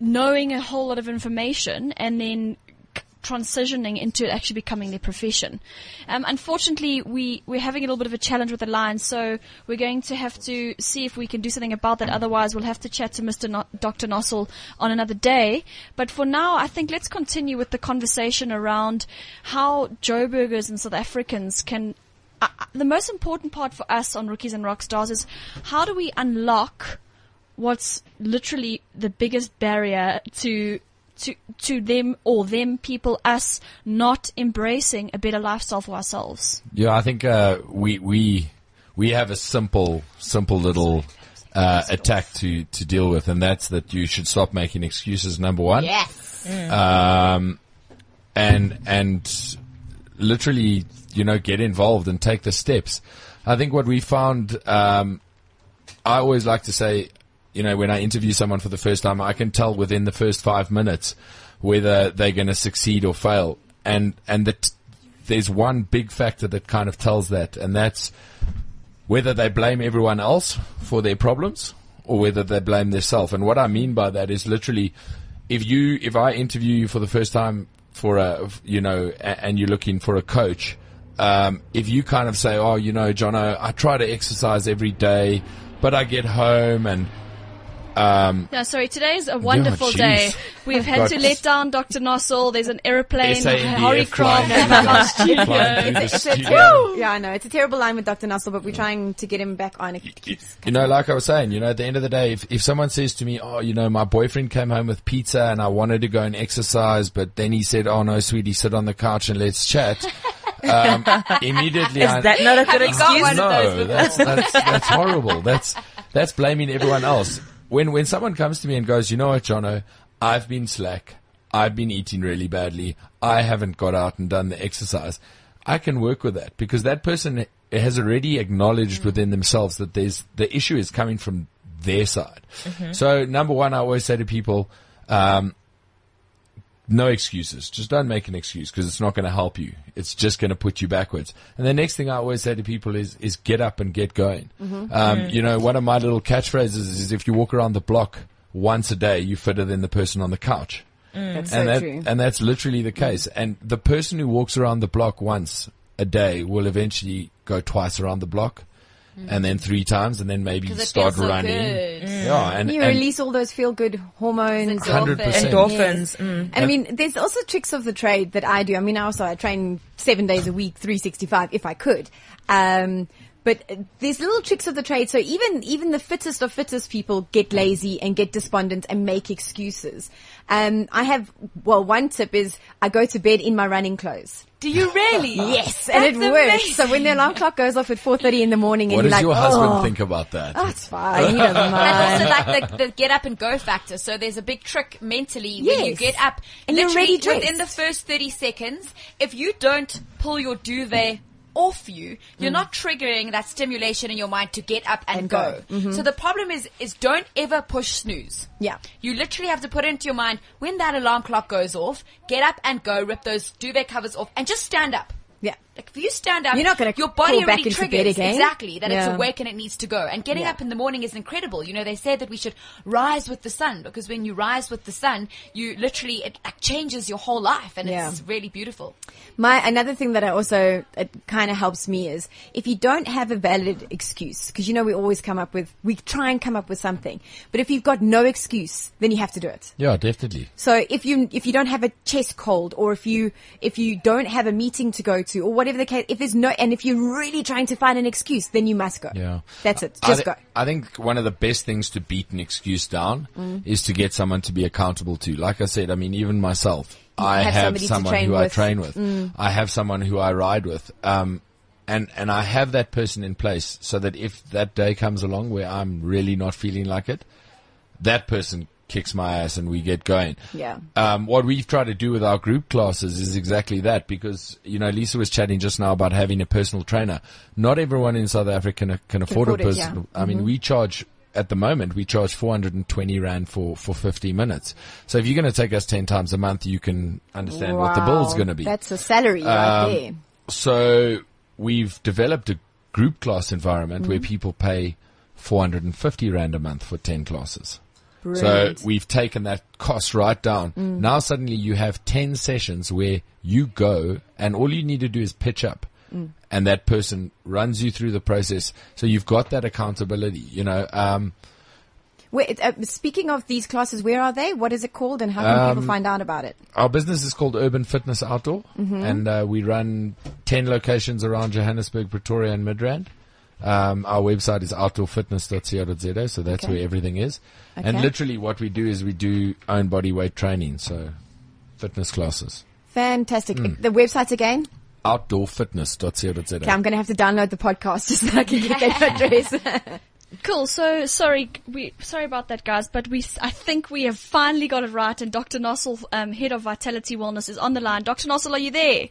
knowing a whole lot of information and then transitioning into actually becoming their profession. Um, unfortunately, we we're having a little bit of a challenge with the line, so we're going to have to see if we can do something about that. Otherwise, we'll have to chat to Mr. No- Dr. Nossel on another day. But for now, I think let's continue with the conversation around how Joe Joburgers and South Africans can. Uh, uh, the most important part for us on Rookies and Rockstars is how do we unlock what's literally the biggest barrier to to to them or them people us not embracing a better lifestyle for ourselves. Yeah, I think uh, we we we have a simple simple little uh, attack to to deal with, and that's that you should stop making excuses. Number one, Yes. um, and and literally, you know, get involved and take the steps. I think what we found, um, I always like to say, you know, when I interview someone for the first time, I can tell within the first five minutes whether they're going to succeed or fail, and and that there's one big factor that kind of tells that, and that's whether they blame everyone else for their problems or whether they blame themselves. And what I mean by that is literally, if you, if I interview you for the first time for a, you know, and you're looking for a coach, um, if you kind of say, oh, you know, Jono, I try to exercise every day, but I get home and, um, No, sorry, today is a wonderful jeez. day. We've had Got- to let down Dr. Nossel. There's an aeroplane, SANDF Harry flying Craft in in our the- studio. flying through the It's a studio. terrible, yeah, I know. It's a terrible line with Dr. Nossel, but we're trying to get him back on. It keeps You know, like I was saying, you know, at the end of the day, if, if someone says to me, oh, you know, my boyfriend came home with pizza and I wanted to go and exercise, but then he said, oh no, sweetie, sit on the couch and let's chat. <laughs> Um, immediately Is I, that not a good excuse? one of no, that's, that's, that's horrible. That's, that's blaming everyone else. When, when someone comes to me and goes, you know what, Jono, I've been slack. I've been eating really badly. I haven't got out and done the exercise. I can work with that because that person has already acknowledged within themselves that there's, the issue is coming from their side. So number one, I always say to people, um, no excuses. Just don't make an excuse because it's not going to help you. It's just going to put you backwards. And the next thing I always say to people is, is get up and get going. Mm-hmm. Um, You know, one of my little catchphrases is if you walk around the block once a day, you're fitter than the person on the couch. Mm. That's so that, true. and that's literally the case. Mm. And the person who walks around the block once a day will eventually go twice around the block. And then three times, and then maybe start feels so running. good. Yeah, and, you and release all those feel good hormones. hundred percent. Endorphins. Mm. And I mean, there's also tricks of the trade that I do. I mean, I also I train seven days a week, 365 if I could. Um, but there's little tricks of the trade. So even, even the fittest of fittest people get lazy and get despondent and make excuses. Um, I have, well, one tip is I go to bed in my running clothes. Do you really? <laughs> Yes, and it works. So when the alarm clock goes off at 4.30 in the morning What and does you're your husband oh, think about that? <laughs> That's fine. He doesn't mind. And also like the, the get up and go factor. So there's a big trick mentally when you get up. And you're literally ready within the first 30 seconds, if you don't pull your duvet off you, you're not triggering that stimulation in your mind to get up and, Mm. And go. go. Mm-hmm. So the problem is, is don't ever push snooze. Yeah. You literally have to put it into your mind when that alarm clock goes off, get up and go, rip those duvet covers off and just stand up. Yeah. Like if you stand up, You're not gonna your body crawl back already into bed triggers again. exactly that Yeah. it's awake and it needs to go. And getting Yeah. up in the morning is incredible. You know, they say that we should rise with the sun because when you rise with the sun, you literally it like, changes your whole life, and Yeah. it's really beautiful. My another thing that I also it kind of helps me is if you don't have a valid excuse, because you know we always come up with we try and come up with something, but if you've got no excuse, then you have to do it. Yeah, definitely. So if you if you don't have a chest cold, or if you if you don't have a meeting to go to, or whatever the case, if there's no, and if you're really trying to find an excuse, then you must go. Yeah. that's it. I Just go. I think one of the best things to beat an excuse down Mm. is to get someone to be accountable to. Like I said, I mean, even myself, I have have someone who I with. Mm. train with. I have someone who I ride with. Um, and, and I have that person in place so that if that day comes along where I'm really not feeling like it, that person kicks my ass and we get going. Yeah. Um, what we've tried to do with our group classes is exactly that because, you know, Lisa was chatting just now about having a personal trainer. Not everyone in South Africa can, can afford, afford a it, yeah. personal. I mean, we charge, at the moment, we charge 420 Rand for, for 50 minutes. So if you're going to take us 10 times a month, you can understand what the bill's Wow. going to be. That's a salary right Um, there. So we've developed a group class environment where people pay 450 Rand a month for 10 classes. Brilliant. So we've taken that cost right down. Now suddenly you have 10 sessions where you go and all you need to do is pitch up and that person runs you through the process. So you've got that accountability, you know, um, Wait, uh, speaking of these classes, where are they? What is it called, and how can Um, people find out about it? our business is called Urban Fitness Outdoor, and uh, we run ten locations around Johannesburg, Pretoria, and Midrand. Um, our website is outdoorfitness.co.za, so that's Okay. where everything is. And literally, what we do is we do own body weight training, so fitness classes. Fantastic. Mm. The website again? Outdoorfitness.co.za. Okay, I'm going to have to download the podcast just so I can get that <laughs> address. Cool. So sorry, we sorry about that, guys. But we, I think we have finally got it right. And Dr. Nossel, um, head of Vitality Wellness, is on the line. Dr. Nossel, are you there?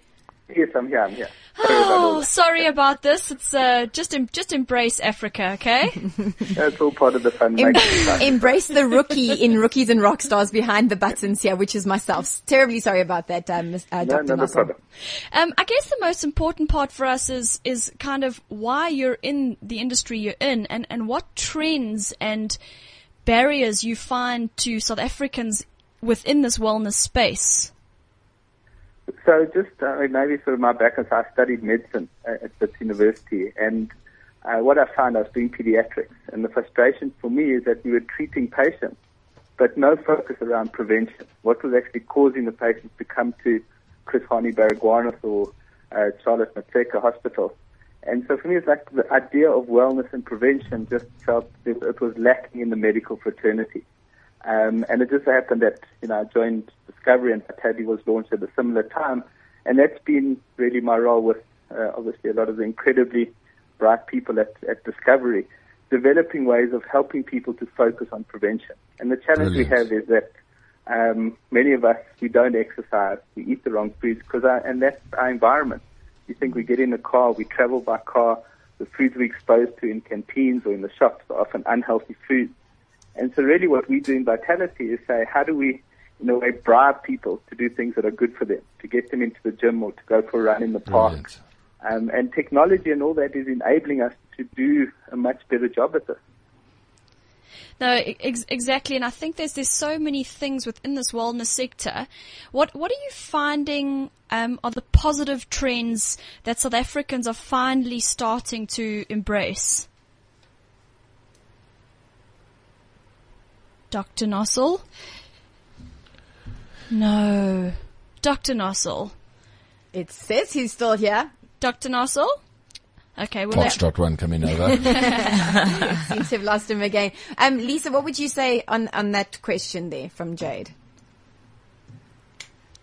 Yes, I'm here. I'm here. Sorry about all Oh, <laughs> sorry about this. It's uh, just em- just embrace Africa, okay? <laughs> That's all part of the fun. Em- <laughs> embrace the rookie in Rookies and Rockstars behind the buttons here, which is myself. Terribly sorry about that, um, uh, No, Dr. no, no Um, I guess the most important part for us is is kind of why you're in the industry you're in, and and what trends and barriers you find to South Africans within this wellness space. So just uh, maybe sort of my background, I studied medicine at this university and uh, what I found I was doing pediatrics and the frustration for me is that we were treating patients but no focus around prevention. What was actually causing the patients to come to Chris Hani Baragwanath or uh, Charlotte Maxeke Hospital. And so for me it's like the idea of wellness and prevention just felt it was lacking in the medical fraternity. Um, and it just happened that, you know, I joined Discovery and Vitality was launched at a similar time. And that's been really my role with, uh, obviously a lot of the incredibly bright people at, at Discovery, developing ways of helping people to focus on prevention. And the challenge we have is that, um, many of us, we don't exercise, we eat the wrong foods, cause our, and that's our environment. You think we get in a car, we travel by car, the foods we're exposed to in canteens or in the shops are often unhealthy foods. And so really what we do in Vitality is say, how do we, in a way, bribe people to do things that are good for them, to get them into the gym or to go for a run in the park. Um, and technology and all that is enabling us to do a much better job at this. No, ex- exactly, and I think there's there's so many things within this wellness sector. What what are you finding um, are the positive trends that South Africans are finally starting to embrace? Dr. Nossel? No. Dr. Nossel. It says he's still here. Dr. Nossel? Okay, well, let- Foxtrot one coming over. <laughs> <laughs> Seems to have lost him again. Um, Lisa, what would you say on, on that question there from Jade?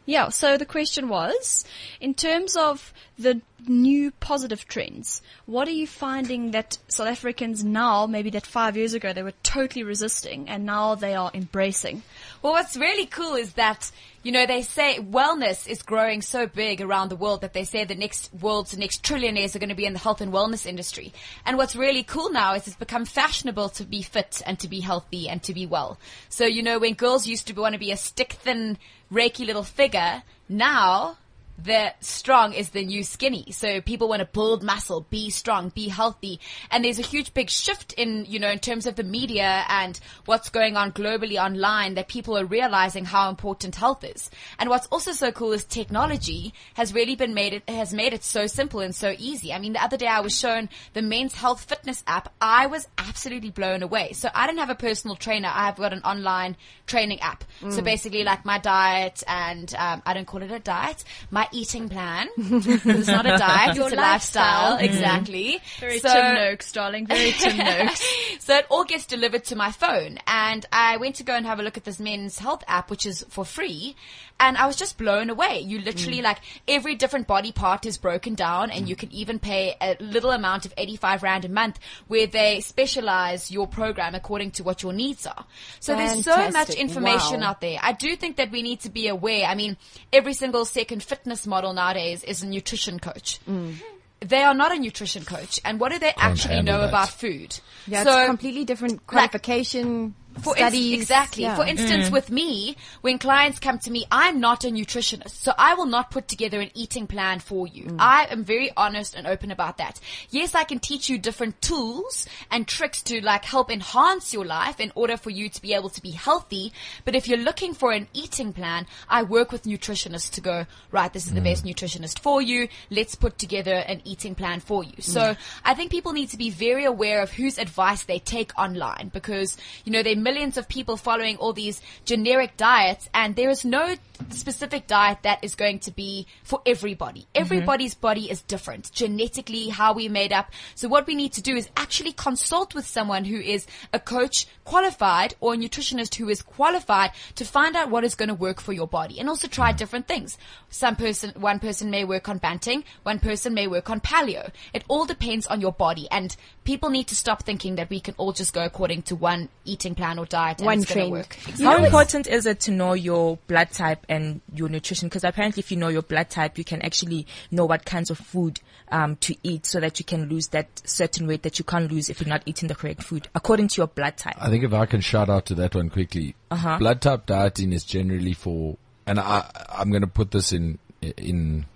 Yeah, so the question was, in terms of the new positive trends, what are you finding that South Africans now, maybe that five years ago they were totally resisting and now they are embracing? Well, what's really cool is that, you know, they say wellness is growing so big around the world that they say the next world's next trillionaires are going to be in the health and wellness industry. And what's really cool now is it's become fashionable to be fit and to be healthy and to be well. So, you know, when girls used to want to be a stick thin, raky little figure, now the strong is the new skinny. So people want to build muscle, be strong, be healthy. And there's a huge big shift in, you know, in terms of the media and what's going on globally online that people are realizing how important health is. And what's also so cool is technology has really been made it, has made it so simple and so easy. I mean, the other day I was shown the men's health fitness app. I was absolutely blown away. So I don't have a personal trainer. I've got an online training app. So basically like my diet and, um, I don't call it a diet, my eating plan. <laughs> it's not a diet, Your it's a lifestyle. lifestyle. Mm. Exactly. Very So- Tim Noakes, darling. Very <laughs> Tim Noakes. so it all gets delivered to my phone. And I went to go and have a look at this men's health app, which is for free. And I was just blown away. You literally mm. like every different body part is broken down and you mm. can even pay a little amount of 85 rand a month where they specialize your program according to what your needs are. So there's so much information Wow. out there. I do think that we need to be aware. I mean, every single second fitness model nowadays is a nutrition coach. Mm. They are not a nutrition coach. And what do they actually know that. about food? Yeah, so it's completely different qualification for studies. exactly. Yeah. For instance, mm. with me, when clients come to me, I'm not a nutritionist, so I will not put together an eating plan for you. Mm. I am very honest and open about that. Yes, I can teach you different tools and tricks to like help enhance your life in order for you to be able to be healthy. But if you're looking for an eating plan, I work with nutritionists to go, right, this is the mm. best nutritionist for you. Let's put together an eating plan for you. So I think people need to be very aware of whose advice they take online because, you know, are millions of people following all these generic diets and there is no specific diet that is going to be for everybody. Mm-hmm. Everybody's body is different. Genetically, how we're made up. So what we need to do is actually consult with someone who is a coach qualified or a nutritionist who is qualified to find out what is going to work for your body and also try mm-hmm. different things. Some person, one person may work on banting, one person may work on paleo. It all depends on your body and people need to stop thinking that we can all just go according to one eating plan or diet and One it's going trend. to work. How important is it to know your blood type and your nutrition? Because apparently, if you know your blood type, you can actually know what kinds of food um, to eat, so that you can lose that certain weight that you can't lose if you're not eating the correct food, according to your blood type. I think if I can shout out to that one quickly, Uh-huh. blood type dieting is generally for, and I, I'm going to put this in, in,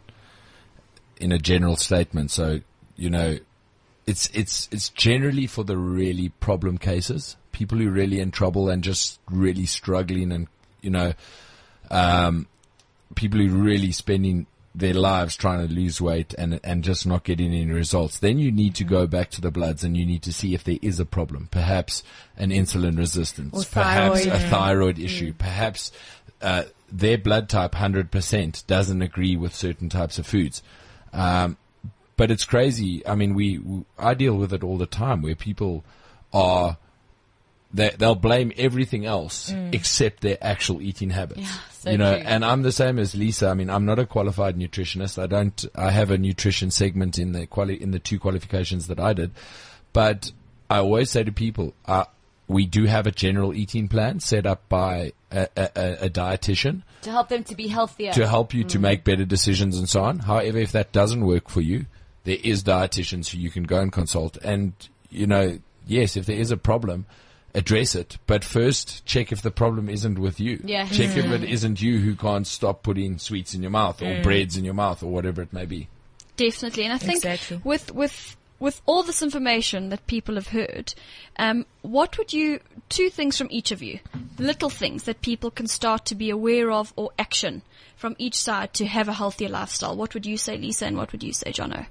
in a general statement. So, you know, it's, it's, it's generally for the really problem cases, people who are really in trouble and just really struggling and, you know, um, people who are really spending their lives trying to lose weight and and just not getting any results, then you need to go back to the bloods and you need to see if there is a problem. Perhaps an insulin resistance, Or perhaps a thyroid issue, perhaps uh, their blood type 100% doesn't agree with certain types of foods. Um, but it's crazy. I mean, we, we I deal with it all the time where people are they, they'll blame everything else except their actual eating habits. so you know, true. and I'm the same as Lisa. I mean, I'm not a qualified nutritionist. I don't, I have a nutrition segment in the quali, in the two qualifications that I did, but I always say to people, uh, we do have a general eating plan set up by a, a, a- a dietitian To help them to be healthier. to help you to make better decisions and so on. However, if that doesn't work for you, there is dietitians who you can go and consult. And, you know, yes, if there is a problem, address it. But first, check if the problem isn't with you. Yeah. Check if it isn't you who can't stop putting sweets in your mouth or breads in your mouth or whatever it may be. Definitely. And I think Exactly. with, with, with all this information that people have heard, um, what would you, two things from each of you, little things that people can start to be aware of or action from each side to have a healthier lifestyle. What would you say, Lisa, and what would you say, Jono?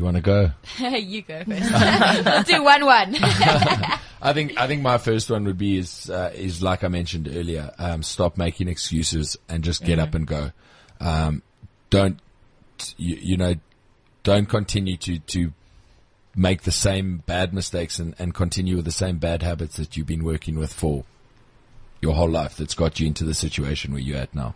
Do you want to go? <laughs> you go first. we'll <laughs> do one one. <laughs> I think I think my first one would be is uh, is like I mentioned earlier. Um, stop making excuses and just get up and go. Um, don't you, you know? Don't continue to to make the same bad mistakes and, and continue with the same bad habits that you've been working with for your whole life. That's got you into the situation where you're at now.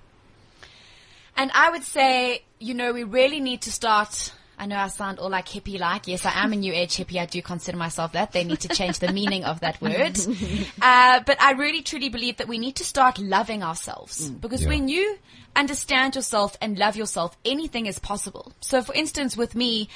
And I would say, you know, we really need to start. I know I sound all like hippie like. Yes, I am a new age hippie. I do consider myself that. They need to change the meaning of that word. <laughs> Uh, but I really truly believe that we need to start loving ourselves because Yeah. when you understand yourself and love yourself, anything is possible. So for instance, with me,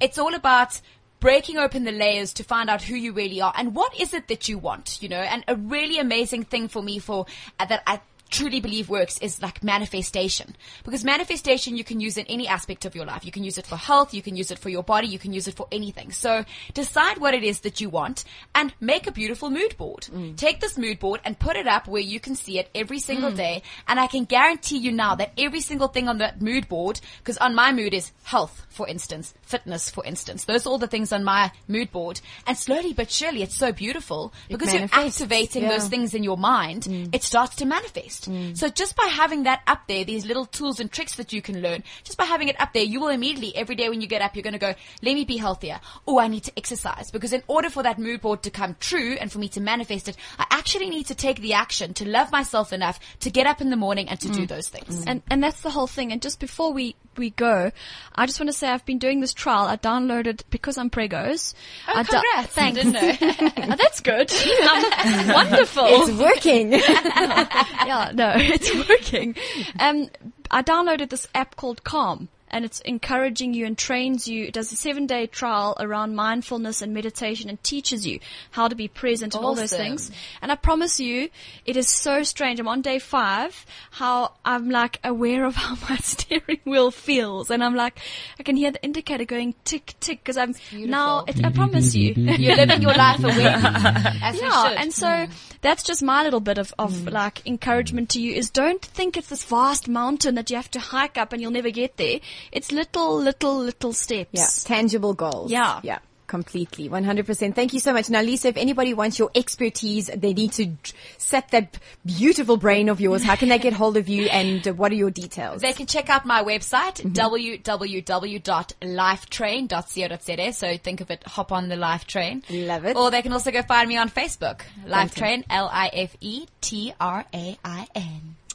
it's all about breaking open the layers to find out who you really are and what is it that you want, you know, and a really amazing thing for me for uh, that I truly believe works is like manifestation. Because manifestation you can use in any aspect of your life. You can use it for health, you can use it for your body, you can use it for anything. So decide what it is that you want and make a beautiful mood board. Mm. Take this mood board and put it up where you can see it every single mm. day. And I can guarantee you now that every single thing on that mood board, because on my mood is health, for instance, fitness, for instance. Those are all the things on my mood board. And slowly but surely it's so beautiful because you're activating yeah. those things in your mind. Mm. It starts to manifest. Mm. So just by having that up there, these little tools and tricks that you can learn, just by having it up there, you will immediately, every day when you get up, you're going to go, let me be healthier. Oh, I need to exercise. Because in order for that mood board to come true and for me to manifest it, I actually need to take the action to love myself enough to get up in the morning and to do mm. those things. And and that's the whole thing. And just before we we go, I just want to say I've been doing this trial. I downloaded because I'm pregos. Oh, I da- congrats. thanks. Didn't know. <laughs> Oh, that's good. <laughs> Um, wonderful. It's working. <laughs> yeah, no, it's working. Um, I downloaded this app called Calm. And it's encouraging you and trains you. It does a seven day trial around mindfulness and meditation and teaches you how to be present and all those things. And I promise you, it is so strange. I'm on day five, how I'm like aware of <laughs> how my steering wheel feels. And I'm like, I can hear the indicator going tick, tick, because I'm now, it, I promise you. You're living your life <laughs> as Yeah, and so that's just my little bit of, of mm. like encouragement to you is don't think it's this vast mountain that you have to hike up and you'll never get there. It's little, little, little steps. Yeah, tangible goals. Yeah. Yeah. Completely, 100%. Thank you so much. Now, Lisa, if anybody wants your expertise, they need to set that beautiful brain of yours. How can they get hold of you and what are your details? They can check out my website, Mm-hmm. www.lifetrain.co.za. So think of it, hop on the life train. Love it. Or they can also go find me on Facebook. Life Train, E L-I-F-E-T-R-A-I-N.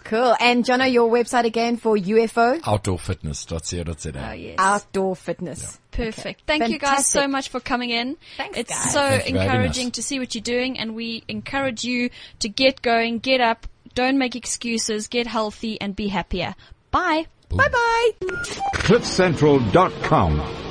Cool. And Jono, your website again for UFO? Outdoorfitness.co.za. Oh, yes. Outdoor Fitness. Perfect. Thank you guys so much for coming in. Thanks, It's guys. so Thank you for having encouraging to see what you're doing and we encourage you to get going, get up, don't make excuses, get healthy and be happier. Bye. Bye bye. CliffCentral.com.